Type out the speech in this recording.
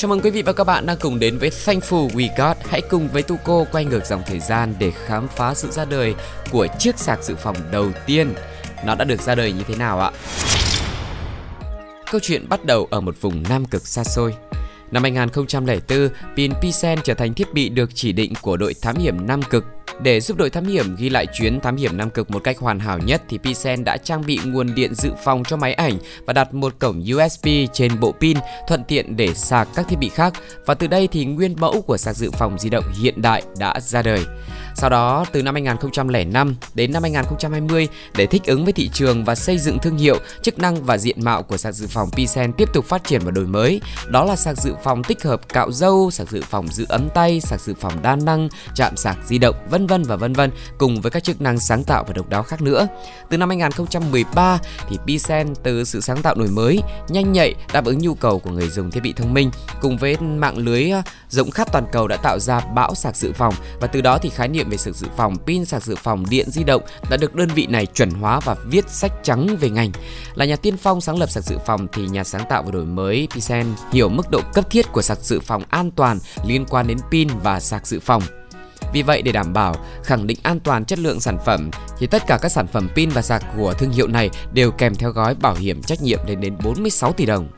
Chào mừng quý vị và các bạn đang cùng đến với Thankful We Got. Hãy cùng với Tuco quay ngược dòng thời gian để khám phá sự ra đời của chiếc sạc dự phòng đầu tiên. Nó đã được ra đời như thế nào ạ? Câu chuyện bắt đầu ở một vùng Nam Cực xa xôi. Năm 2004, pin Pisen trở thành thiết bị được chỉ định của đội thám hiểm Nam Cực để giúp đội thám hiểm ghi lại chuyến thám hiểm Nam Cực một cách hoàn hảo nhất thì Pisen đã trang bị nguồn điện dự phòng cho máy ảnh và đặt một cổng USB trên bộ pin thuận tiện để sạc các thiết bị khác và từ đây thì nguyên mẫu của sạc dự phòng di động hiện đại đã ra đời. Sau đó, từ năm 2005 đến năm 2020, để thích ứng với thị trường và xây dựng thương hiệu, chức năng và diện mạo của sạc dự phòng Pisen tiếp tục phát triển và đổi mới. Đó là sạc dự phòng tích hợp cạo râu, sạc dự phòng giữ ấm tay, sạc dự phòng đa năng, chạm sạc di động, vân vân và vân vân, cùng với các chức năng sáng tạo và độc đáo khác nữa. Từ năm 2013 thì Pisen từ sự sáng tạo đổi mới, nhanh nhạy đáp ứng nhu cầu của người dùng thiết bị thông minh cùng với mạng lưới ờ, rộng khắp toàn cầu đã tạo ra bão sạc dự phòng và từ đó thì khái niệm về sự dự phòng, pin sạc dự phòng điện di động đã được đơn vị này chuẩn hóa và viết sách trắng về ngành. Là nhà tiên phong sáng lập sạc dự phòng thì nhà sáng tạo và đổi mới Pisen hiểu mức độ cấp thiết của sạc dự phòng an toàn liên quan đến pin và sạc dự phòng. Vì vậy để đảm bảo khẳng định an toàn chất lượng sản phẩm thì tất cả các sản phẩm pin và sạc của thương hiệu này đều kèm theo gói bảo hiểm trách nhiệm lên đến 46 tỷ đồng.